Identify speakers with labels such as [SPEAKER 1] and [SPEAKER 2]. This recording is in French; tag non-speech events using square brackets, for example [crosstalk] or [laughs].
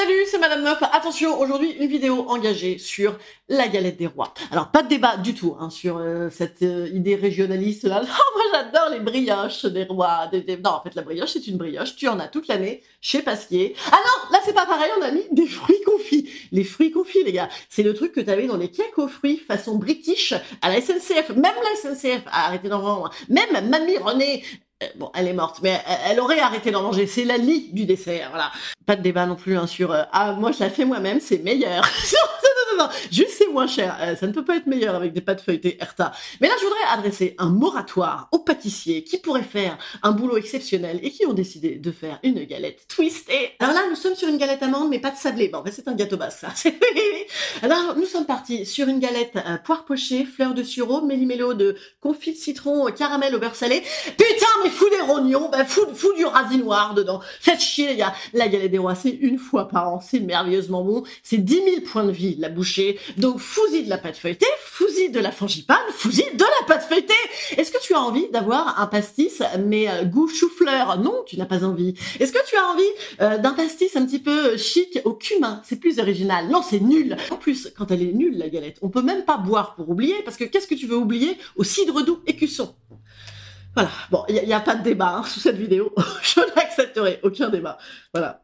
[SPEAKER 1] Salut, c'est Madame Meuf. Attention, aujourd'hui, une vidéo engagée sur la galette des rois. Alors, pas de débat du tout hein, sur euh, cette euh, idée régionaliste là. Non, [laughs] moi, j'adore les brioches des rois. Non, en fait, la brioche, c'est une brioche. Tu en as toute l'année chez Pasquier. Ah non, là, c'est pas pareil. On a mis des fruits confits. Les fruits confits, les gars. C'est le truc que t'avais dans les cakes aux fruits façon british à la SNCF. Même la SNCF a arrêté d'en vendre. Même Mamie René bon, elle est morte, mais elle aurait arrêté d'en manger. C'est la lie du dessert, voilà. Pas de débat non plus hein, sur euh, ah moi je la fais moi-même, c'est meilleur. [laughs] non, non, juste c'est moins cher. Euh, ça ne peut pas être meilleur avec des pâtes feuilletées Erta. Mais là, je voudrais adresser un moratoire aux pâtissiers qui pourraient faire un boulot exceptionnel et qui ont décidé de faire une galette twistée. Alors là, nous sommes sur une galette amande, mais pas de sablé. Bon, en fait, c'est un gâteau basque, ça. [laughs] Alors, nous sommes partis sur une galette poire pochée, fleur de sureau, méli-mélo de confit de citron, caramel au beurre salé. Putain, mais ben fous, du radis noir dedans. Faites chier. La galette des rois, c'est une fois par an, c'est merveilleusement bon. C'est 10 000 points de vie, la bouchée. Donc fous-y de la pâte feuilletée, fous-y de la frangipane, fous-y de la pâte feuilletée. Est-ce que tu as envie d'avoir un pastis, mais euh, goût chou-fleur? Non, tu n'as pas envie. Est-ce que tu as envie euh, d'un pastis un petit peu chic au cumin? C'est plus original. Non, c'est nul. En plus, quand elle est nulle, la galette, on peut même pas boire pour oublier, parce que qu'est-ce que tu veux oublier? Au cidre doux et cusson voilà. Bon, il n'y a, pas de débat hein, sous cette vidéo. [laughs] Je n'accepterai aucun débat. Voilà.